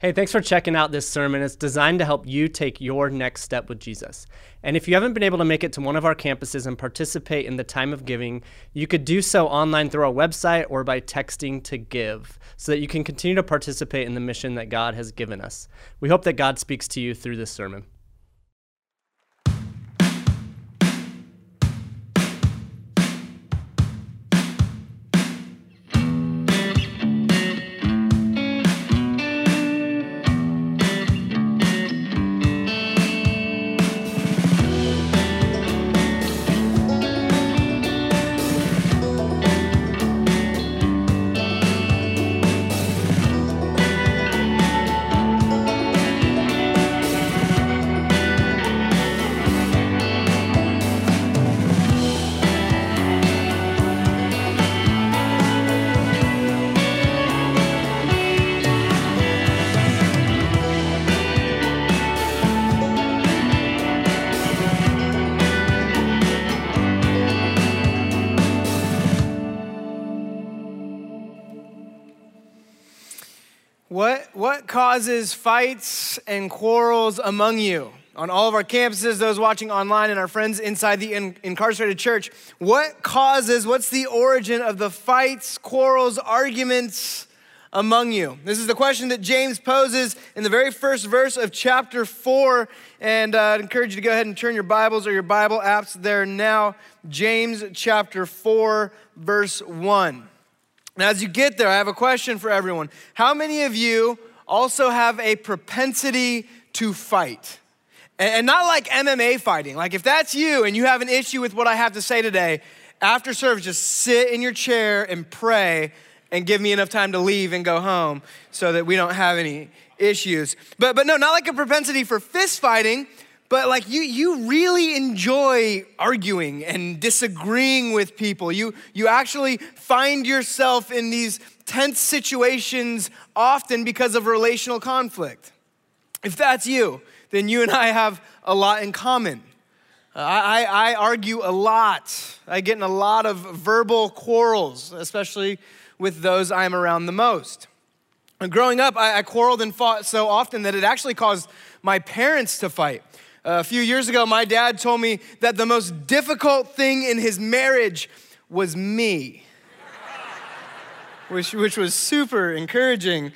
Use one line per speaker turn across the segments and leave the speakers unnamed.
Hey, thanks for checking out this sermon. It's designed to help you take your next step with Jesus. And if you haven't been able to make it to one of our campuses and participate in the time of giving, you could do so online through our website or by texting to give so that you can continue to participate in the mission that God has given us. We hope that God speaks to you through this sermon.
What, causes fights and quarrels among you? On all of our campuses, those watching online, and our friends inside the in- incarcerated church, what causes, what's the origin of the fights, quarrels, arguments among you? This is the question that James poses in the very first verse of chapter 4. And uh, I'd encourage you to go ahead and turn your Bibles or your Bible apps there now. James chapter 4, verse 1. Now, as you get there, I have a question for everyone. How many of you also have a propensity to fight? And not like MMA fighting. Like, if that's you and you have an issue with what I have to say today, after service, just sit in your chair and pray and give me enough time to leave and go home so that we don't have any issues. But, but no, not like a propensity for fist fighting, but like you you really enjoy arguing and disagreeing with people you you actually find yourself in these tense situations often because of relational conflict. If that's you then you and i have a lot in common. Uh, I, I, I argue a lot. I get in a lot of verbal quarrels especially with those i'm around the most. Growing up I, I quarreled and fought so often that it actually caused my parents to fight. A few years ago, my dad told me that the most difficult thing in his marriage was me, which, which was super encouraging.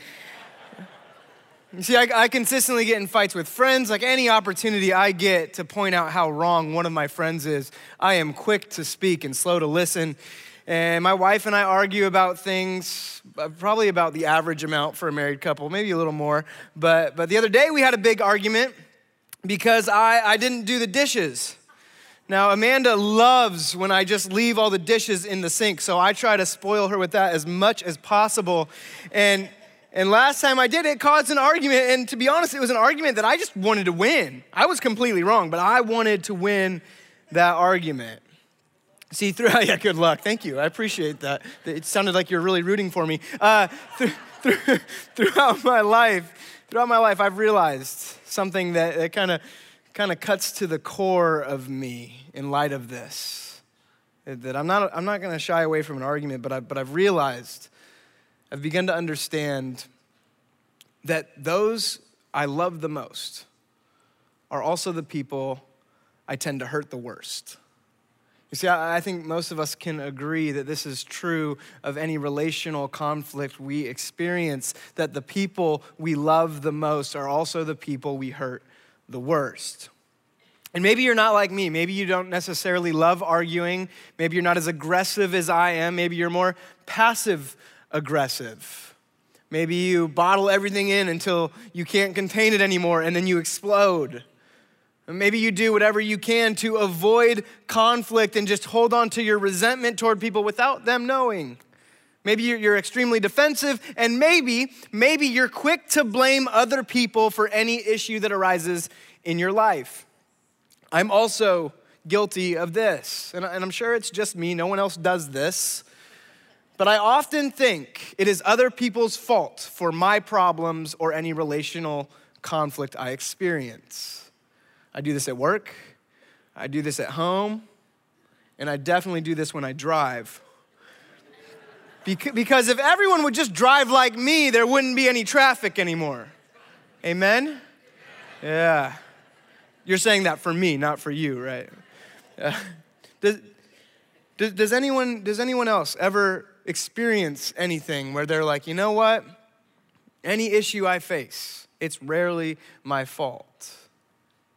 You see, I, I, consistently get in fights with friends. Like any opportunity I get to point out how wrong one of my friends is, I am quick to speak and slow to listen. And my wife and I argue about things, uh, probably about the average amount for a married couple, maybe a little more. But, but the other day we had a big argument because I, I didn't do the dishes. Now, Amanda loves when I just leave all the dishes in the sink, so I try to spoil her with that as much as possible. And, and last time I did it, caused an argument. And to be honest, it was an argument that I just wanted to win. I was completely wrong, but I wanted to win that argument. See, through, yeah, good luck. Thank you. I appreciate that. It sounded like you're really rooting for me. Uh, through, through, throughout my life, throughout my life, I've realized something that, that kind of kind of cuts to the core of me in light of this. That I'm not, I'm not going to shy away from an argument, but, I, but I've realized, I've begun to understand that those I love the most are also the people I tend to hurt the worst. You see, I think most of us can agree that this is true of any relational conflict we experience, that the people we love the most are also the people we hurt the worst. And maybe you're not like me. Maybe you don't necessarily love arguing. Maybe you're not as aggressive as I am. Maybe you're more passive aggressive. Maybe you bottle everything in until you can't contain it anymore and then you explode. Maybe you do whatever you can to avoid conflict and just hold on to your resentment toward people without them knowing. Maybe you're extremely defensive, and maybe, maybe you're quick to blame other people for any issue that arises in your life. I'm also guilty of this, and I'm sure it's just me, no one else does this. But I often think it is other people's fault for my problems or any relational conflict I experience. I do this at work, I do this at home, and I definitely do this when I drive. Because if everyone would just drive like me, there wouldn't be any traffic anymore. Amen? Yeah. You're saying that for me, not for you, right? Uh, does, does, does, anyone, does anyone else ever experience anything where they're like, you know what? Any issue I face, it's rarely my fault.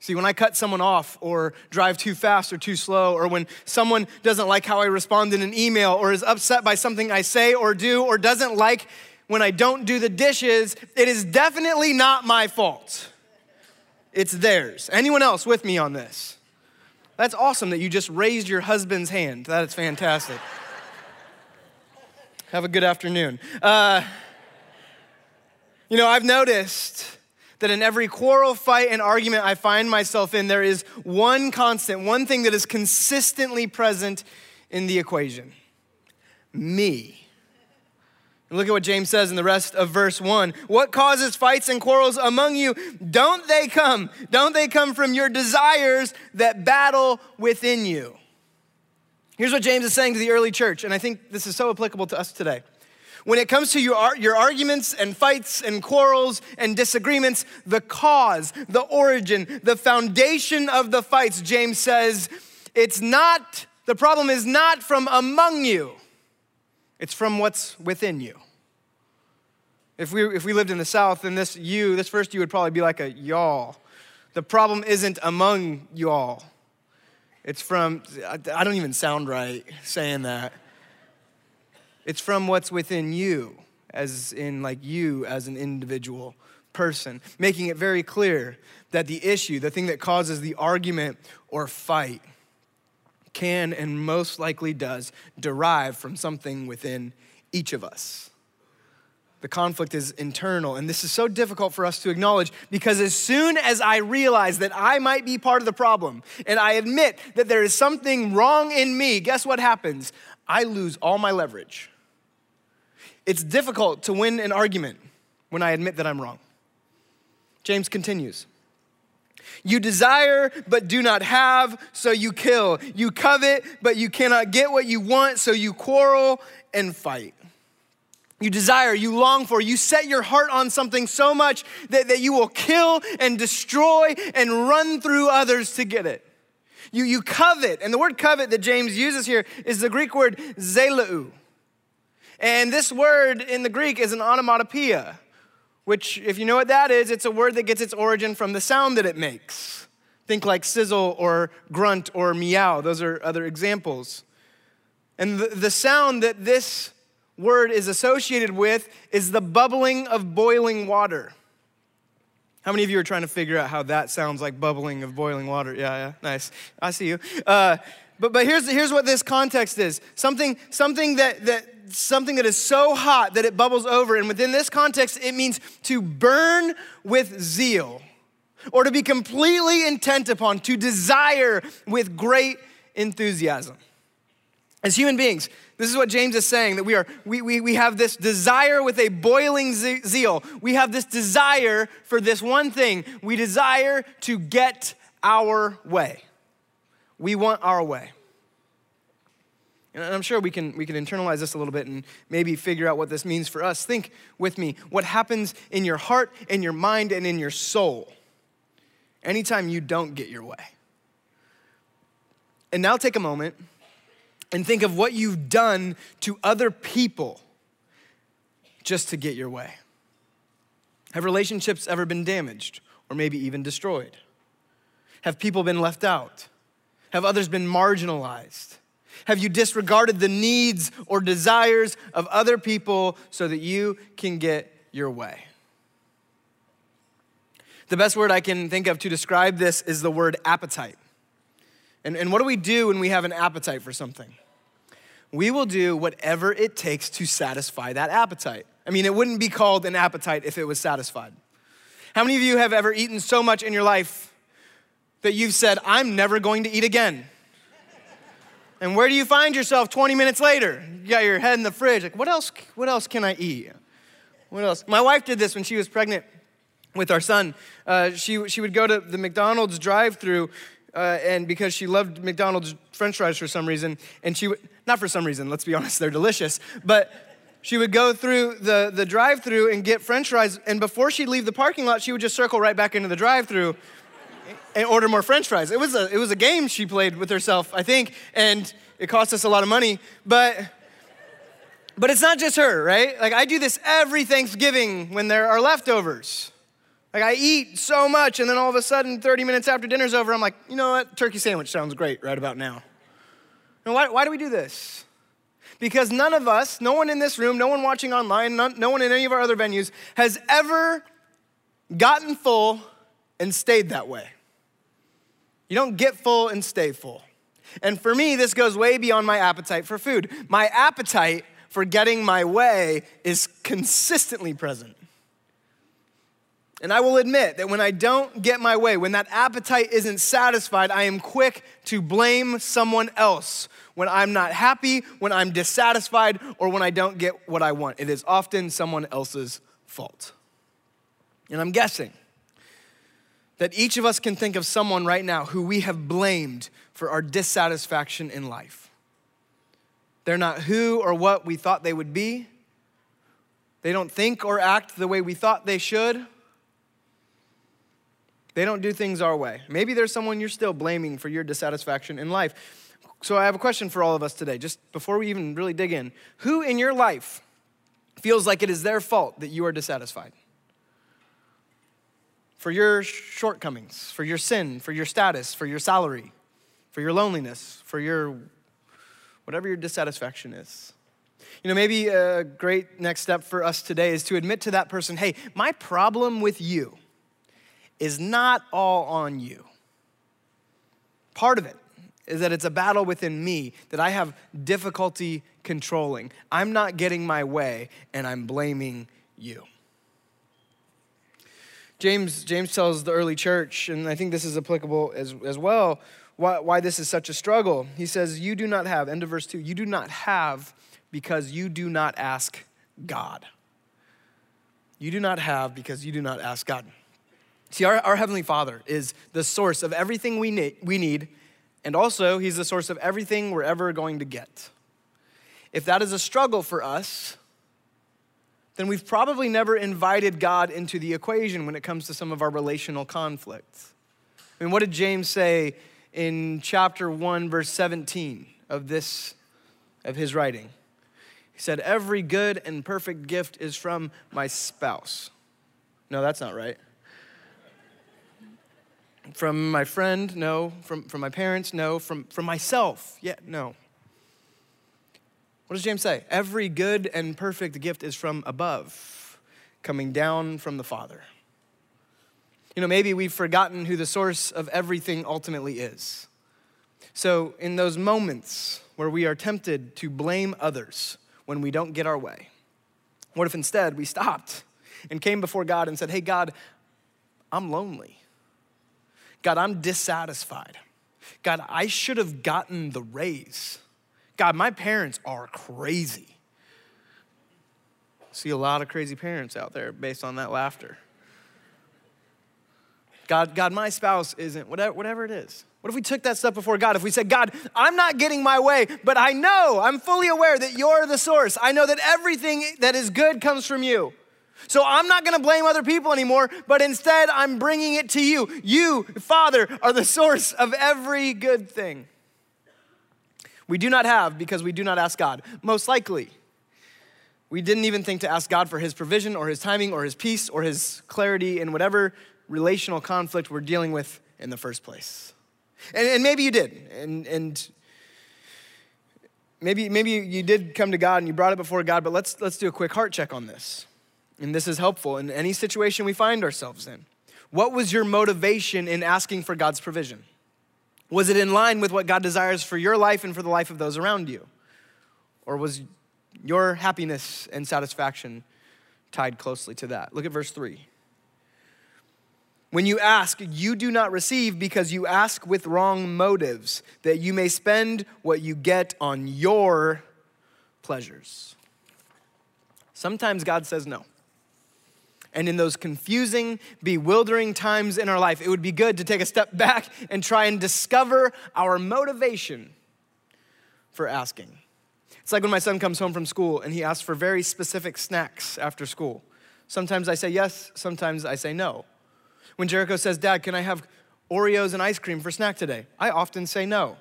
See, when I cut someone off or drive too fast or too slow, or when someone doesn't like how I respond in an email or is upset by something I say or do or doesn't like when I don't do the dishes, it is definitely not my fault. It's theirs. Anyone else with me on this? That's awesome that you just raised your husband's hand. That is fantastic. Have a good afternoon. Uh, you know, I've noticed that in every quarrel, fight, and argument I find myself in, there is one constant, one thing that is consistently present in the equation me. Look at what James says in the rest of verse 1. What causes fights and quarrels among you? Don't they come? Don't they come from your desires that battle within you? Here's what James is saying to the early church, and I think this is so applicable to us today. When it comes to your, your arguments and fights and quarrels and disagreements, the cause, the origin, the foundation of the fights, James says, it's not, the problem is not from among you, it's from what's within you. If we, if we lived in the South, then this you, this first you would probably be like a y'all. The problem isn't among y'all. It's from, I don't even sound right saying that. It's from what's within you, as in like you as an individual person, making it very clear that the issue, the thing that causes the argument or fight, can and most likely does derive from something within each of us. The conflict is internal, and this is so difficult for us to acknowledge because as soon as I realize that I might be part of the problem and I admit that there is something wrong in me, guess what happens? I lose all my leverage. It's difficult to win an argument when I admit that I'm wrong. James continues. You desire but do not have, so you kill. You covet but you cannot get what you want, so you quarrel and fight. You desire, you long for, you set your heart on something so much that, that you will kill and destroy and run through others to get it. You, you covet, and the word covet that James uses here is the Greek word zeleu. And this word in the Greek is an onomatopoeia, which, if you know what that is, it's a word that gets its origin from the sound that it makes. Think like sizzle or grunt or meow. Those are other examples. And the, the sound that this word is associated with is the bubbling of boiling water. How many of you are trying to figure out how that sounds like bubbling of boiling water? Yeah, yeah, nice. I see you. Uh, but but here's, here's what this context is something, something that, that something that is so hot that it bubbles over. And within this context, it means to burn with zeal or to be completely intent upon, to desire with great enthusiasm. As human beings, this is what James is saying that we are we, we, we have this desire with a boiling zeal. We have this desire for this one thing. We desire to get our way. We want our way. And I'm sure we can, we can internalize this a little bit and maybe figure out what this means for us. Think with me what happens in your heart, in your mind, and in your soul anytime you don't get your way. And now take a moment and think of what you've done to other people just to get your way. Have relationships ever been damaged or maybe even destroyed? Have people been left out? Have others been marginalized? Have you disregarded the needs or desires of other people so that you can get your way? The best word I can think of to describe this is the word appetite. And, and what do we do when we have an appetite for something? We will do whatever it takes to satisfy that appetite. I mean, it wouldn't be called an appetite if it was satisfied. How many of you have ever eaten so much in your life that you've said, I'm never going to eat again? And where do you find yourself 20 minutes later? You got your head in the fridge. Like, what else, what else can I eat? What else? My wife did this when she was pregnant with our son. Uh, she, she would go to the McDonald's drive through, uh, and because she loved McDonald's french fries for some reason, and she would, not for some reason, let's be honest, they're delicious, but she would go through the, the drive through and get french fries. And before she'd leave the parking lot, she would just circle right back into the drive through and order more french fries. It was, a, it was a game she played with herself, I think, and it cost us a lot of money. But, but it's not just her, right? Like, I do this every Thanksgiving when there are leftovers. Like, I eat so much, and then all of a sudden, 30 minutes after dinner's over, I'm like, you know what? Turkey sandwich sounds great right about now. And why, why do we do this? Because none of us, no one in this room, no one watching online, none, no one in any of our other venues has ever gotten full and stayed that way. You don't get full and stay full. And for me, this goes way beyond my appetite for food. My appetite for getting my way is consistently present. And I will admit that when I don't get my way, when that appetite isn't satisfied, I am quick to blame someone else when I'm not happy, when I'm dissatisfied, or when I don't get what I want. It is often someone else's fault. And I'm guessing that each of us can think of someone right now who we have blamed for our dissatisfaction in life. They're not who or what we thought they would be. They don't think or act the way we thought they should. They don't do things our way. Maybe there's someone you're still blaming for your dissatisfaction in life. So I have a question for all of us today, just before we even really dig in. Who in your life feels like it is their fault that you are dissatisfied? For your shortcomings, for your sin, for your status, for your salary, for your loneliness, for your whatever your dissatisfaction is. You know, maybe a great next step for us today is to admit to that person, hey, my problem with you is not all on you. Part of it is that it's a battle within me that I have difficulty controlling. I'm not getting my way, and I'm blaming you. James, James tells the early church, and I think this is applicable as, as well, why, why this is such a struggle. He says, You do not have, end of verse 2, you do not have because you do not ask God. You do not have because you do not ask God. See, our, our Heavenly Father is the source of everything we need, we need and also, He's the source of everything we're ever going to get. If that is a struggle for us, then we've probably never invited God into the equation when it comes to some of our relational conflicts. I mean, what did James say in chapter 1, verse 17 of this, of his writing? He said, Every good and perfect gift is from my spouse. No, that's not right. From my friend? No. From, from my parents? No. From, from myself? Yeah, no. What does James say? Every good and perfect gift is from above, coming down from the Father. You know, maybe we've forgotten who the source of everything ultimately is. So, in those moments where we are tempted to blame others when we don't get our way, what if instead we stopped and came before God and said, Hey, God, I'm lonely. God, I'm dissatisfied. God, I should have gotten the raise. God, my parents are crazy. See a lot of crazy parents out there based on that laughter. God, God, my spouse isn't, whatever, whatever it is. What if we took that stuff before God? If we said, God, I'm not getting my way, but I know, I'm fully aware that you're the source. I know that everything that is good comes from you. So I'm not going to blame other people anymore, but instead I'm bringing it to you. You, Father, are the source of every good thing. We do not have because we do not ask God. Most likely, we didn't even think to ask God for his provision or his timing or his peace or his clarity in whatever relational conflict we're dealing with in the first place. And, and maybe you did. And, and maybe, maybe you did come to God and you brought it before God, but let's, let's do a quick heart check on this. And this is helpful in any situation we find ourselves in. What was your motivation in asking for God's provision? Was it in line with what God desires for your life and for the life of those around you? Or was your happiness and satisfaction tied closely to that? Look at verse 3. When you ask, you do not receive because you ask with wrong motives, that you may spend what you get on your pleasures. Sometimes God says no and in those confusing, bewildering times in our life, it would be good to take a step back and try and discover our motivation for asking. It's like when my son comes home from school and he asks for very specific snacks after school. Sometimes I say yes, sometimes I say no. When Jericho says, Dad, can I have Oreos and ice cream for snack today? I often say no.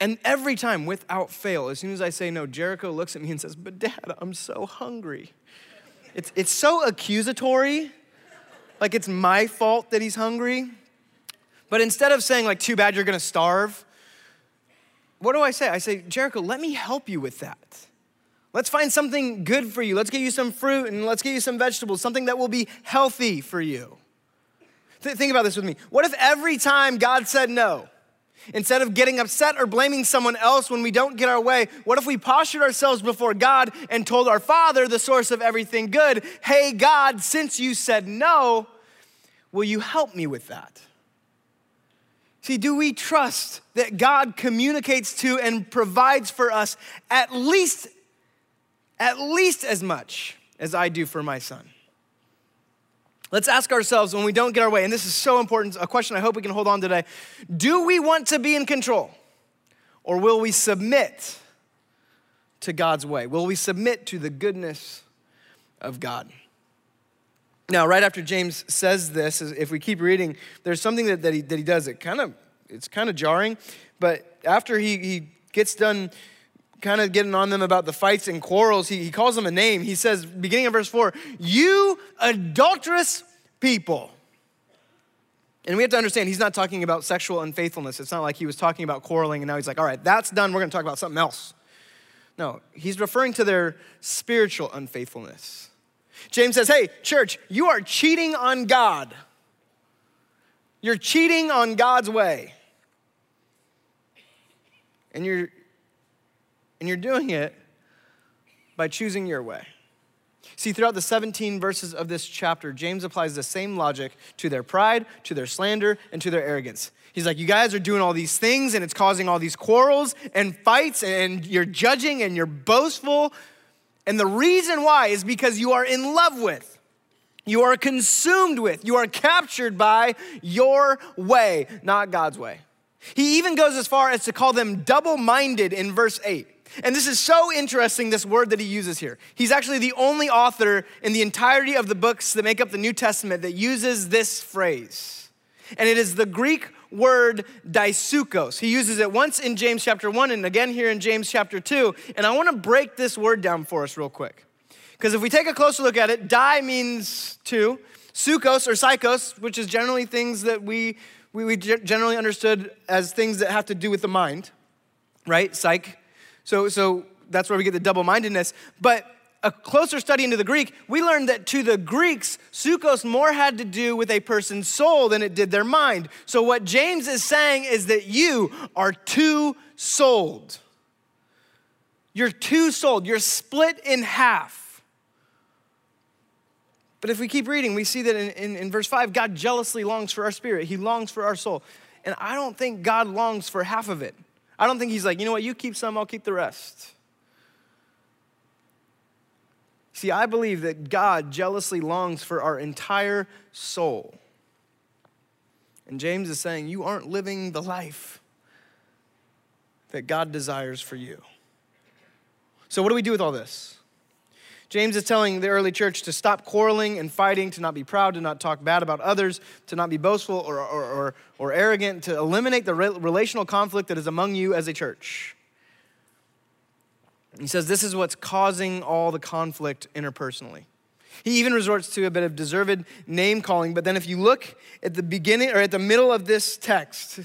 And every time, without fail, as soon as I say no, Jericho looks at me and says, But dad, I'm so hungry. It's, it's so accusatory, like it's my fault that he's hungry. But instead of saying, like, too bad you're gonna starve, what do I say? I say, Jericho, let me help you with that. Let's find something good for you. Let's get you some fruit and let's get you some vegetables, something that will be healthy for you. Th- think about this with me. What if every time God said no, Instead of getting upset or blaming someone else when we don't get our way, what if we postured ourselves before God and told our Father, the source of everything good, hey, God, since you said no, will you help me with that? See, do we trust that God communicates to and provides for us at least, at least as much as I do for my son? Let's ask ourselves when we don't get our way, and this is so important, a question I hope we can hold on today. Do we want to be in control? Or will we submit to God's way? Will we submit to the goodness of God? Now, right after James says this, if we keep reading, there's something that, that, he, that he does. It kind of, it's kind of jarring, but after he, he gets done kind of getting on them about the fights and quarrels, he, he calls them a name. He says, beginning of verse 4, You adulterous people. And we have to understand, he's not talking about sexual unfaithfulness. It's not like he was talking about quarreling and now he's like, All right, that's done. We're going to talk about something else. No, he's referring to their spiritual unfaithfulness. James says, Hey, church, you are cheating on God. You're cheating on God's way. And you're and you're doing it by choosing your way. See, throughout the 17 verses of this chapter, James applies the same logic to their pride, to their slander, and to their arrogance. He's like, You guys are doing all these things, and it's causing all these quarrels and fights, and you're judging and you're boastful. And the reason why is because you are in love with, you are consumed with, you are captured by your way, not God's way. He even goes as far as to call them double minded in verse 8. And this is so interesting, this word that he uses here. He's actually the only author in the entirety of the books that make up the New Testament that uses this phrase. And it is the Greek word dysukos. He uses it once in James chapter 1 and again here in James chapter 2. And I want to break this word down for us real quick. Because if we take a closer look at it, di means two, sukos or psychos, which is generally things that we, we, we generally understood as things that have to do with the mind, right? Psych. So, so that's where we get the double mindedness. But a closer study into the Greek, we learned that to the Greeks, sukos more had to do with a person's soul than it did their mind. So, what James is saying is that you are two souled. You're too souled. You're split in half. But if we keep reading, we see that in, in, in verse 5, God jealously longs for our spirit, He longs for our soul. And I don't think God longs for half of it. I don't think he's like, you know what, you keep some, I'll keep the rest. See, I believe that God jealously longs for our entire soul. And James is saying, you aren't living the life that God desires for you. So, what do we do with all this? James is telling the early church to stop quarreling and fighting, to not be proud, to not talk bad about others, to not be boastful or, or, or, or arrogant, to eliminate the re- relational conflict that is among you as a church. He says this is what's causing all the conflict interpersonally. He even resorts to a bit of deserved name calling, but then if you look at the beginning or at the middle of this text,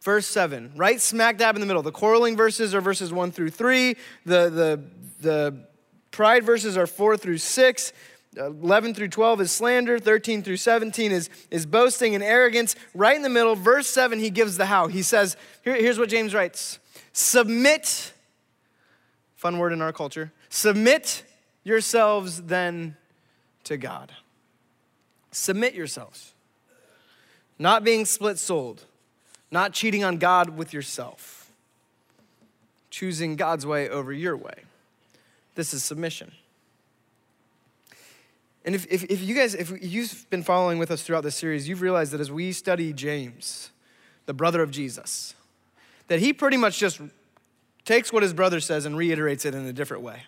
verse 7, right smack dab in the middle, the quarreling verses are verses 1 through 3, the, the, the Pride verses are 4 through 6. Uh, 11 through 12 is slander. 13 through 17 is, is boasting and arrogance. Right in the middle, verse 7, he gives the how. He says, here, here's what James writes Submit, fun word in our culture, submit yourselves then to God. Submit yourselves. Not being split souled, not cheating on God with yourself, choosing God's way over your way. This is submission. And if, if, if, you guys, if you've been following with us throughout this series, you've realized that as we study James, the brother of Jesus, that he pretty much just takes what his brother says and reiterates it in a different way.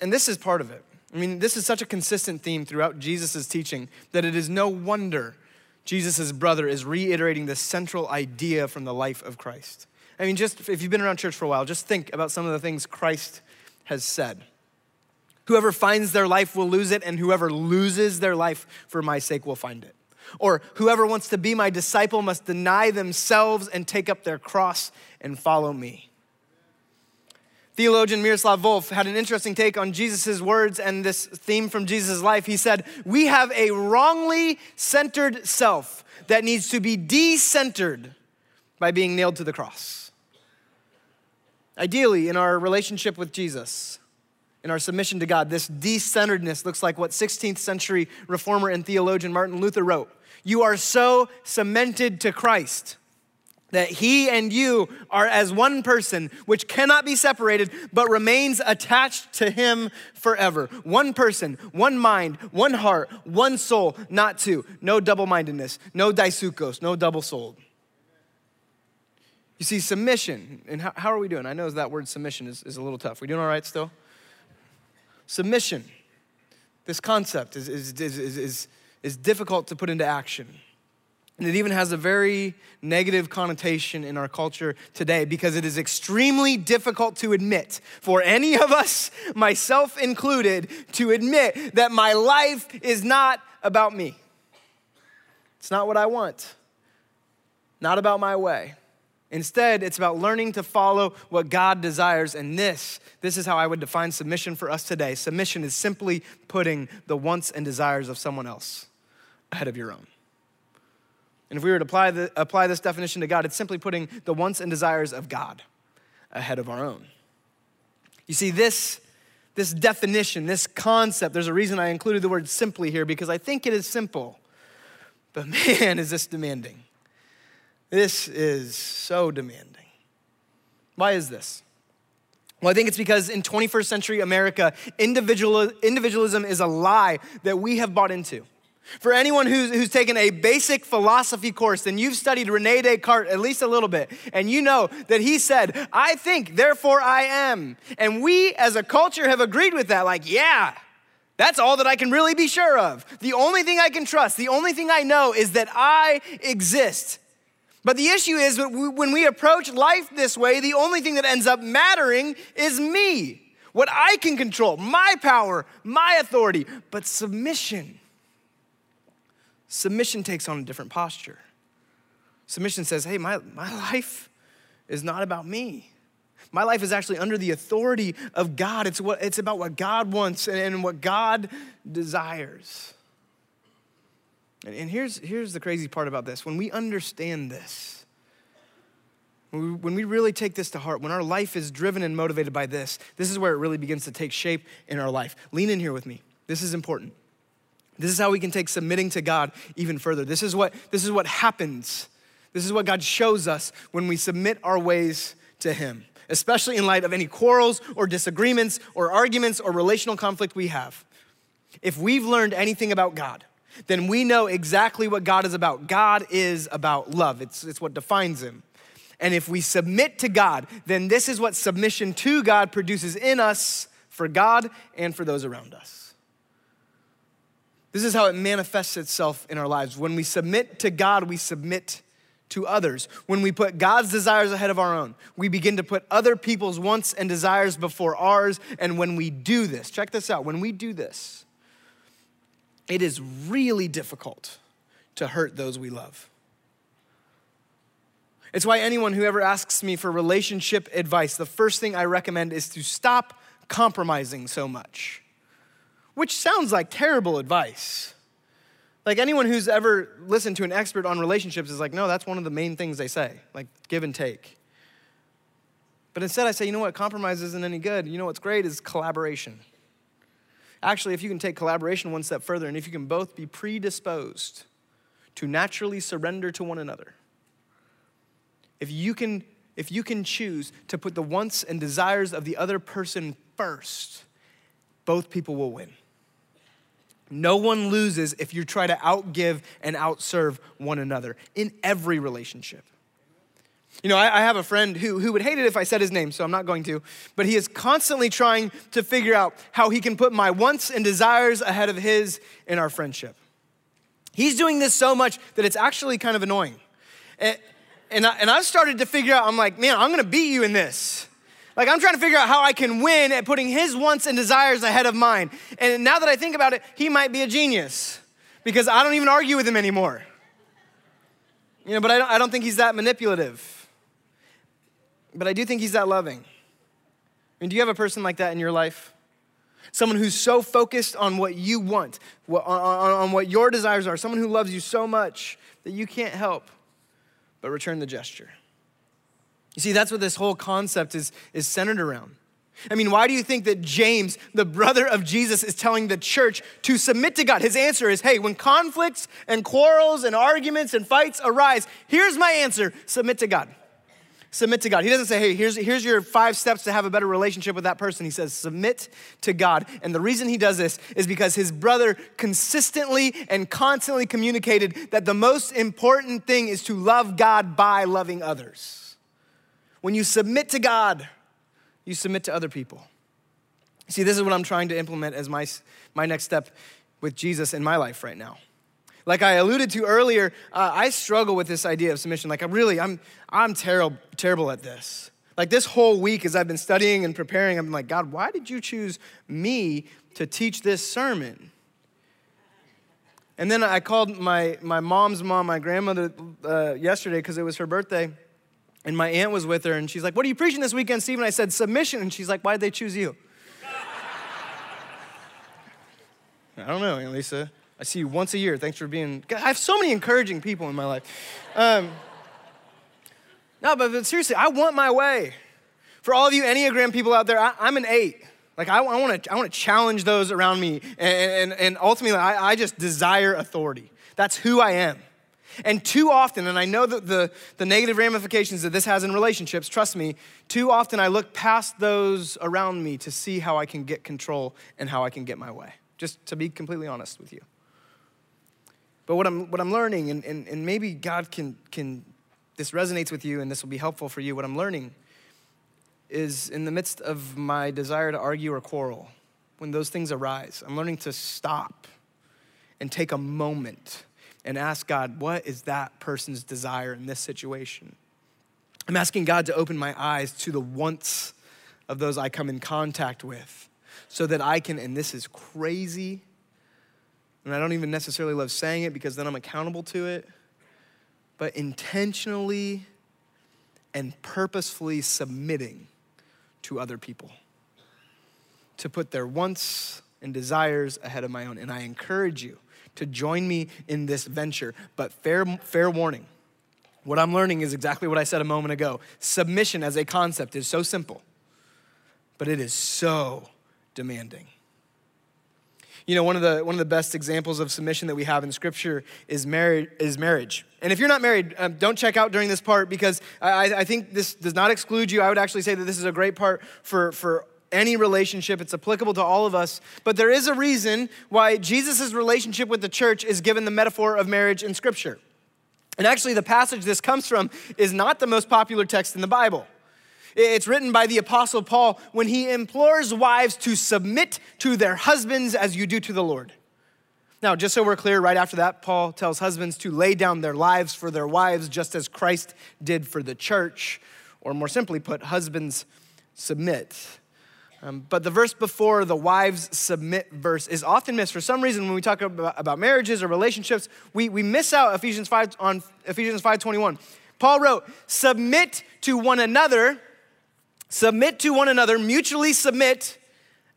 And this is part of it. I mean, this is such a consistent theme throughout Jesus' teaching that it is no wonder Jesus' brother is reiterating the central idea from the life of Christ. I mean, just if you've been around church for a while, just think about some of the things Christ has said. Whoever finds their life will lose it, and whoever loses their life for my sake will find it. Or whoever wants to be my disciple must deny themselves and take up their cross and follow me. Theologian Miroslav Volf had an interesting take on Jesus' words and this theme from Jesus' life. He said, We have a wrongly centered self that needs to be decentered by being nailed to the cross. Ideally, in our relationship with Jesus, in our submission to God, this decenteredness looks like what 16th century reformer and theologian Martin Luther wrote You are so cemented to Christ that he and you are as one person, which cannot be separated, but remains attached to him forever. One person, one mind, one heart, one soul, not two. No double mindedness, no daisukos, no double souled. You see, submission, and how, how, are we doing? I know that word submission is, is a little tough. We doing all right still? Submission, this concept is, is, is, is, is difficult to put into action. And it even has a very negative connotation in our culture today because it is extremely difficult to admit, for any of us, myself included, to admit that my life is not about me. It's not what I want, not about my way. Instead, it's about learning to follow what God desires. And this, this is how I would define submission for us today. Submission is simply putting the wants and desires of someone else ahead of your own. And if we were to apply, the, apply this definition to God, it's simply putting the wants and desires of God ahead of our own. You see, this, this definition, this concept, there's a reason I included the word simply here because I think it is simple. But man, is this demanding. This is so demanding. Why is this? Well, I think it's because in 21st century America, individual, individualism is a lie that we have bought into. For anyone who's, who's taken a basic philosophy course, then you've studied Rene Descartes at least a little bit, and you know that he said, I think, therefore I am. And we as a culture have agreed with that, like, yeah, that's all that I can really be sure of. The only thing I can trust, the only thing I know is that I exist. But the issue is that when we approach life this way, the only thing that ends up mattering is me, what I can control, my power, my authority. But submission, submission takes on a different posture. Submission says, hey, my, my life is not about me. My life is actually under the authority of God. It's, what, it's about what God wants and what God desires. And here's, here's the crazy part about this when we understand this, when we, when we really take this to heart, when our life is driven and motivated by this, this is where it really begins to take shape in our life. Lean in here with me. This is important. This is how we can take submitting to God even further. This is what, this is what happens. This is what God shows us when we submit our ways to Him, especially in light of any quarrels or disagreements or arguments or relational conflict we have. If we've learned anything about God, then we know exactly what God is about. God is about love, it's, it's what defines Him. And if we submit to God, then this is what submission to God produces in us for God and for those around us. This is how it manifests itself in our lives. When we submit to God, we submit to others. When we put God's desires ahead of our own, we begin to put other people's wants and desires before ours. And when we do this, check this out, when we do this, it is really difficult to hurt those we love. It's why anyone who ever asks me for relationship advice, the first thing I recommend is to stop compromising so much, which sounds like terrible advice. Like anyone who's ever listened to an expert on relationships is like, no, that's one of the main things they say, like give and take. But instead, I say, you know what, compromise isn't any good. You know what's great is collaboration. Actually, if you can take collaboration one step further and if you can both be predisposed to naturally surrender to one another, if you can, if you can choose to put the wants and desires of the other person first, both people will win. No one loses if you try to outgive and outserve one another in every relationship. You know, I, I, have a friend who, who would hate it if I said his name, so I'm not going to, but he is constantly trying to figure out how he can put my wants and desires ahead of his in our friendship. He's doing this so much that it's actually kind of annoying. And, and, I, and I've started to figure out, I'm like, man, I'm gonna beat you in this. Like, I'm trying to figure out how I can win at putting his wants and desires ahead of mine. And now that I think about it, he might be a genius because I don't even argue with him anymore. You know, but I don't, I don't think he's that manipulative. But I do think he's that loving. I mean, do you have a person like that in your life? Someone who's so focused on what you want, on, on, on what your desires are, someone who loves you so much that you can't help but return the gesture. You see, that's what this whole concept is, is centered around. I mean, why do you think that James, the brother of Jesus, is telling the church to submit to God? His answer is hey, when conflicts and quarrels and arguments and fights arise, here's my answer submit to God submit to God. He doesn't say, hey, here's, here's your five steps to have a better relationship with that person. He says, submit to God. And the reason he does this is because his brother consistently and constantly communicated that the most important thing is to love God by loving others. When you submit to God, you submit to other people. See, this is what I'm trying to implement as my, my next step with Jesus in my life right now. Like I alluded to earlier, uh, I struggle with this idea of submission. Like, I really, I'm, I'm terrible, terrible at this. Like this whole week, as I've been studying and preparing, I'm like, God, why did you choose me to teach this sermon? And then I called my, my mom's mom, my grandmother, uh, yesterday because it was her birthday. And my aunt was with her, and she's like, What are you preaching this weekend, Stephen? I said, Submission. And she's like, Why did they choose you? I don't know, Lisa. I see you once a year. Thanks for being. I have so many encouraging people in my life. Um, no, but, but, seriously, I want my way. For all of you Enneagram people out there, I, am an eight. Like, I, I want to I wanna challenge those around me. And, and, and ultimately, I, I just desire authority. That's who I am. And too often, and I know that the, the negative ramifications that this has in relationships, trust me, too often I look past those around me to see how I can get control and how I can get my way. Just to be completely honest with you. But what I'm, what I'm learning, and, and, and maybe God can, can, this resonates with you and this will be helpful for you. What I'm learning is in the midst of my desire to argue or quarrel, when those things arise, I'm learning to stop and take a moment and ask God, what is that person's desire in this situation? I'm asking God to open my eyes to the wants of those I come in contact with so that I can, and this is crazy and I don't even necessarily love saying it because then I'm accountable to it, but intentionally and purposefully submitting to other people, to put their wants and desires ahead of my own. And I encourage you to join me in this venture, but fair, fair warning. What I'm learning is exactly what I said a moment ago. Submission as a concept is so simple, but it is so demanding. You know, one of the one of the best examples of submission that we have in Scripture is marriage. Is marriage. And if you're not married, um, don't check out during this part because I, I think this does not exclude you. I would actually say that this is a great part for for any relationship. It's applicable to all of us. But there is a reason why Jesus' relationship with the church is given the metaphor of marriage in Scripture. And actually, the passage this comes from is not the most popular text in the Bible. It's written by the Apostle Paul when he implores wives to submit to their husbands as you do to the Lord. Now, just so we're clear, right after that, Paul tells husbands to lay down their lives for their wives, just as Christ did for the church, or more simply put, husbands submit. Um, but the verse before the wives submit verse is often missed. For some reason, when we talk about, about marriages or relationships, we, we miss out Ephesians 5 on Ephesians 5:21. Paul wrote, submit to one another Submit to one another, mutually submit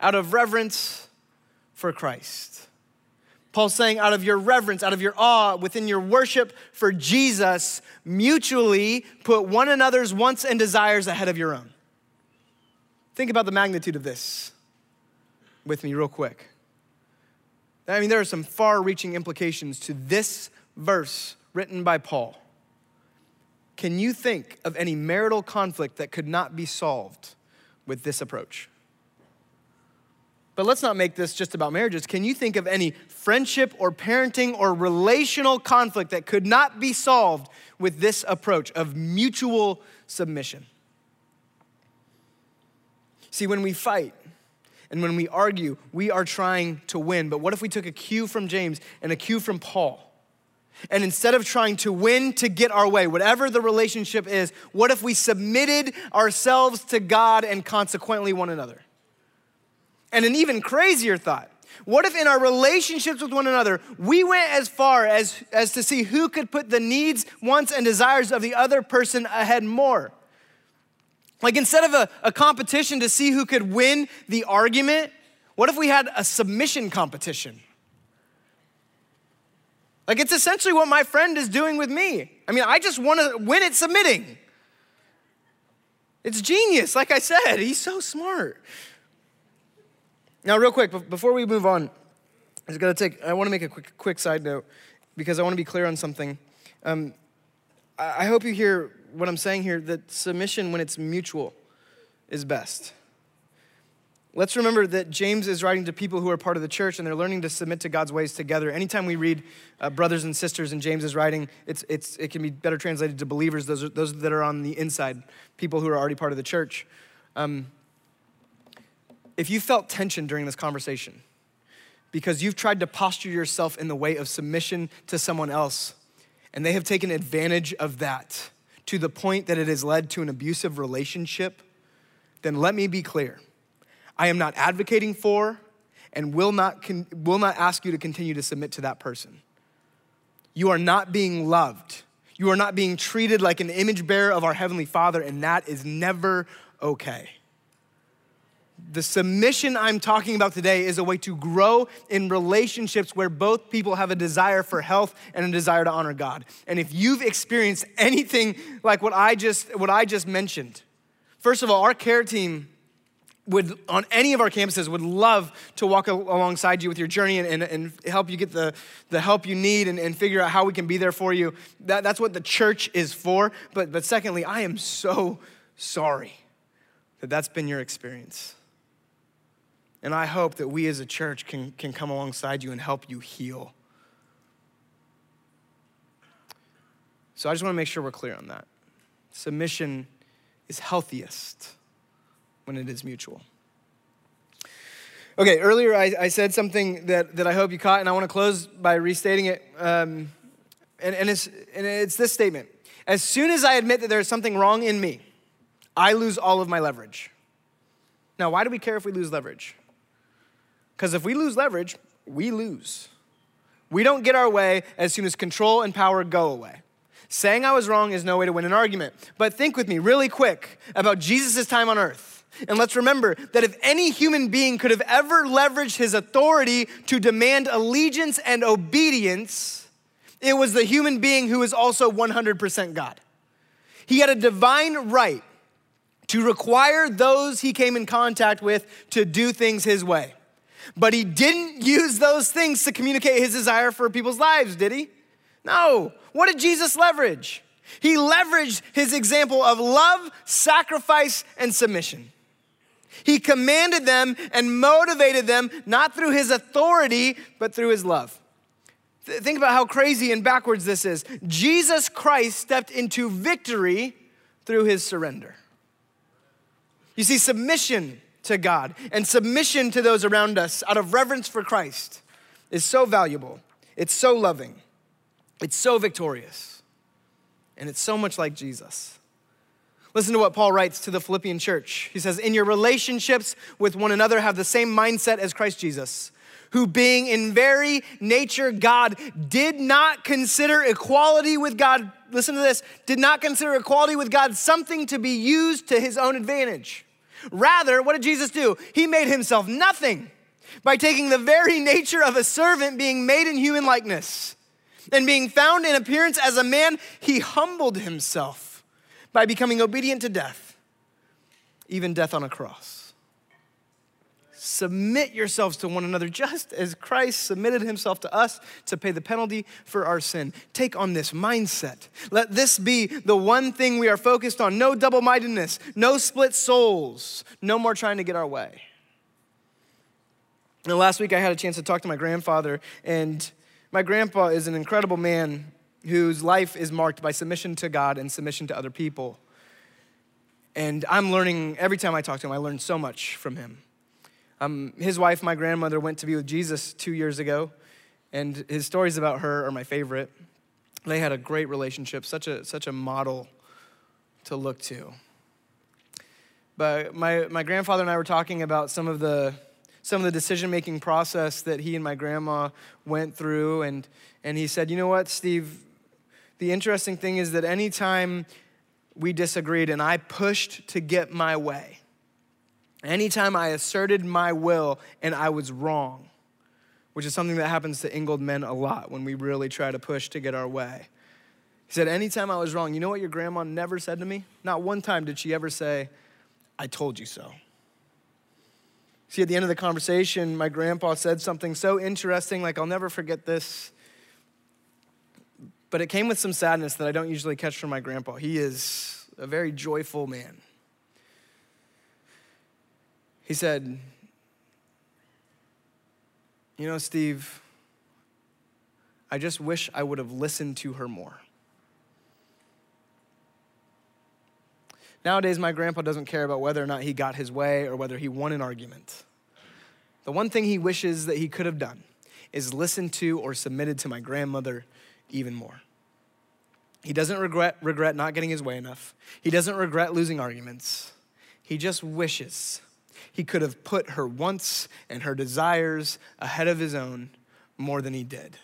out of reverence for Christ. Paul's saying, out of your reverence, out of your awe, within your worship for Jesus, mutually put one another's wants and desires ahead of your own. Think about the magnitude of this with me, real quick. I mean, there are some far reaching implications to this verse written by Paul. Can you think of any marital conflict that could not be solved with this approach? But let's not make this just about marriages. Can you think of any friendship or parenting or relational conflict that could not be solved with this approach of mutual submission? See, when we fight and when we argue, we are trying to win. But what if we took a cue from James and a cue from Paul? And instead of trying to win to get our way, whatever the relationship is, what if we submitted ourselves to God and consequently one another? And an even crazier thought what if in our relationships with one another, we went as far as, as to see who could put the needs, wants, and desires of the other person ahead more? Like instead of a, a competition to see who could win the argument, what if we had a submission competition? Like it's essentially what my friend is doing with me. I mean, I just want to win at submitting. It's genius, like I said. He's so smart. Now, real quick, before we move on, I just got to take, I want to make a quick, quick side note because I want to be clear on something. Um, I hope you hear what I'm saying here that submission, when it's mutual, is best. Let's remember that James is writing to people who are part of the church and they're learning to submit to God's ways together. Anytime we read uh, brothers and sisters in James's writing, it's, it's, it can be better translated to believers, those, are, those that are on the inside, people who are already part of the church. Um, if you felt tension during this conversation because you've tried to posture yourself in the way of submission to someone else, and they have taken advantage of that to the point that it has led to an abusive relationship, then let me be clear. I am not advocating for and will not, con- will not ask you to continue to submit to that person. You are not being loved. You are not being treated like an image bearer of our Heavenly Father, and that is never okay. The submission I'm talking about today is a way to grow in relationships where both people have a desire for health and a desire to honor God. And if you've experienced anything like what I just what I just mentioned, first of all, our care team would on any of our campuses would love to walk alongside you with your journey and, and, and help you get the, the help you need and, and figure out how we can be there for you. That, that's what the church is for. But, but secondly, I am so sorry that that's been your experience. And I hope that we as a church can, can come alongside you and help you heal. So I just want to make sure we're clear on that. Submission is healthiest when it is mutual. Okay, earlier I, I, said something that, that I hope you caught, and I want to close by restating it. Um, and, and, it's, and it's this statement As soon as I admit that there's something wrong in me, I lose all of my leverage. Now, why do we care if we lose leverage? Because if we lose leverage, we lose. We don't get our way as soon as control and power go away. Saying I was wrong is no way to win an argument. But think with me really quick about Jesus' time on earth. And let's remember that if any human being could have ever leveraged his authority to demand allegiance and obedience, it was the human being who is also 100% God. He had a divine right to require those he came in contact with to do things his way. But he didn't use those things to communicate his desire for people's lives, did he? No. What did Jesus leverage? He leveraged his example of love, sacrifice, and submission. He commanded them and motivated them not through his authority, but through his love. Think about how crazy and backwards this is. Jesus Christ stepped into victory through his surrender. You see, submission to God and submission to those around us out of reverence for Christ is so valuable. It's so loving. It's so victorious. And it's so much like Jesus. Listen to what Paul writes to the Philippian church. He says, In your relationships with one another, have the same mindset as Christ Jesus, who, being in very nature God, did not consider equality with God, listen to this, did not consider equality with God something to be used to his own advantage. Rather, what did Jesus do? He made himself nothing by taking the very nature of a servant, being made in human likeness. And being found in appearance as a man, he humbled himself by becoming obedient to death, even death on a cross. Submit yourselves to one another just as Christ submitted himself to us to pay the penalty for our sin. Take on this mindset. Let this be the one thing we are focused on no double mindedness, no split souls, no more trying to get our way. And last week I had a chance to talk to my grandfather, and my grandpa is an incredible man whose life is marked by submission to God and submission to other people. And I'm learning, every time I talk to him, I learn so much from him. Um, his wife, my grandmother, went to be with Jesus two years ago, and his stories about her are my favorite. They had a great relationship, such a, such a model to look to. But my, my grandfather and I were talking about some of the, some of the decision making process that he and my grandma went through. And, and he said, You know what, Steve? The interesting thing is that anytime we disagreed and I pushed to get my way, anytime I asserted my will and I was wrong, which is something that happens to Ingold men a lot when we really try to push to get our way. He said, Anytime I was wrong, you know what your grandma never said to me? Not one time did she ever say, I told you so. See, at the end of the conversation, my grandpa said something so interesting, like I'll never forget this. But it came with some sadness that I don't usually catch from my grandpa. He is a very joyful man. He said, You know, Steve, I just wish I would have listened to her more. Nowadays, my grandpa doesn't care about whether or not he got his way or whether he won an argument. The one thing he wishes that he could have done is listened to or submitted to my grandmother even more. He doesn't regret, regret not getting his way enough. He doesn't regret losing arguments. He just wishes he could have put her wants and her desires ahead of his own more than he did.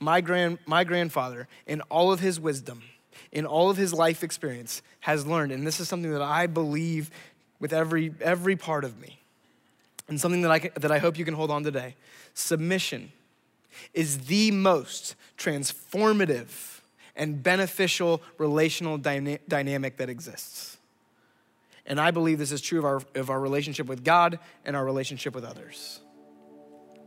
My, grand, my grandfather, in all of his wisdom, in all of his life experience, has learned, and this is something that I believe with every, every part of me, and something that I, that I hope you can hold on today submission is the most transformative and beneficial relational dyna- dynamic that exists. And I believe this is true of our, of our relationship with God and our relationship with others.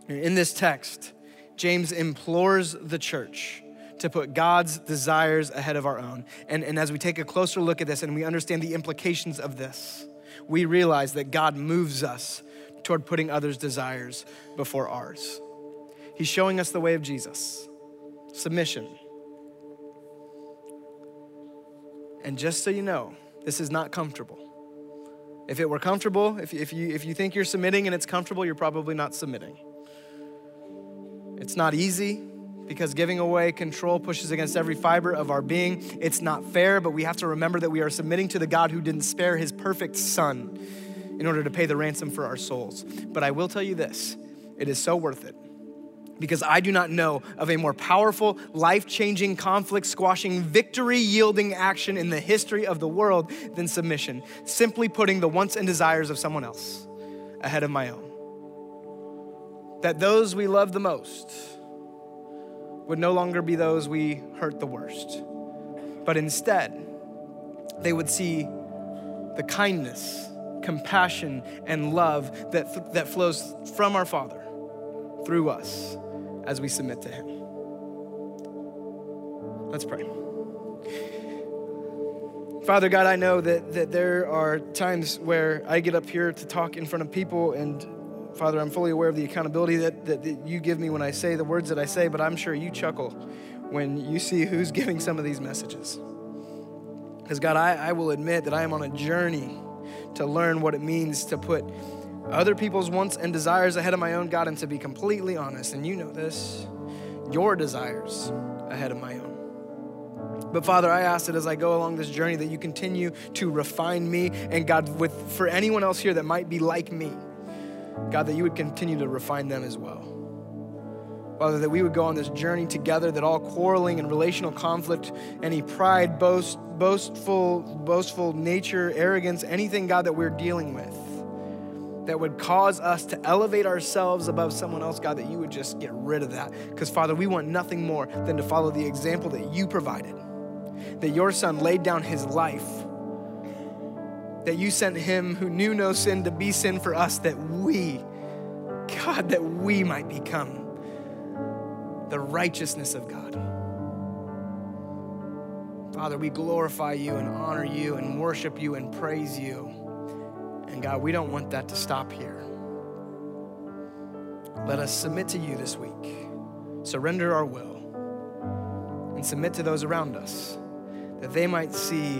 In this text, James implores the church to put God's desires ahead of our own. And, and as we take a closer look at this and we understand the implications of this, we realize that God moves us toward putting others' desires before ours. He's showing us the way of Jesus submission. And just so you know, this is not comfortable. If it were comfortable, if, if, you, if you think you're submitting and it's comfortable, you're probably not submitting. It's not easy because giving away control pushes against every fiber of our being. It's not fair, but we have to remember that we are submitting to the God who didn't spare his perfect son in order to pay the ransom for our souls. But I will tell you this it is so worth it because I do not know of a more powerful, life changing, conflict squashing, victory yielding action in the history of the world than submission. Simply putting the wants and desires of someone else ahead of my own. That those we love the most would no longer be those we hurt the worst, but instead, they would see the kindness, compassion, and love that, th- that flows from our Father through us as we submit to Him. Let's pray. Father God, I know that, that there are times where I get up here to talk in front of people, and Father, I'm fully aware of the accountability that, that, that you give me when I say the words that I say, but I'm sure you chuckle when you see who's giving some of these messages. Because, God, I, I will admit that I am on a journey to learn what it means to put other people's wants and desires ahead of my own, God, and to be completely honest, and you know this, your desires ahead of my own. But Father, I ask that as I go along this journey that you continue to refine me, and God, with for anyone else here that might be like me, God, that you would continue to refine them as well. Father, that we would go on this journey together, that all quarreling and relational conflict, any pride, boast, boastful, boastful nature, arrogance, anything, God, that we're dealing with, that would cause us to elevate ourselves above someone else, God, that you would just get rid of that. Because, Father, we want nothing more than to follow the example that you provided, that your Son laid down his life, that you sent him who knew no sin to be sin for us, that we, God, that we might become the righteousness of God. Father, we glorify you and honor you and worship you and praise you. And God, we don't want that to stop here. let us submit to you this week, surrender our will, and submit to those around us that they might see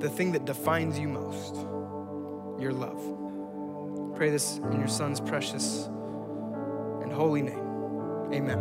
the thing that defines you most your love. Pray this in your son's precious and holy name. Amen.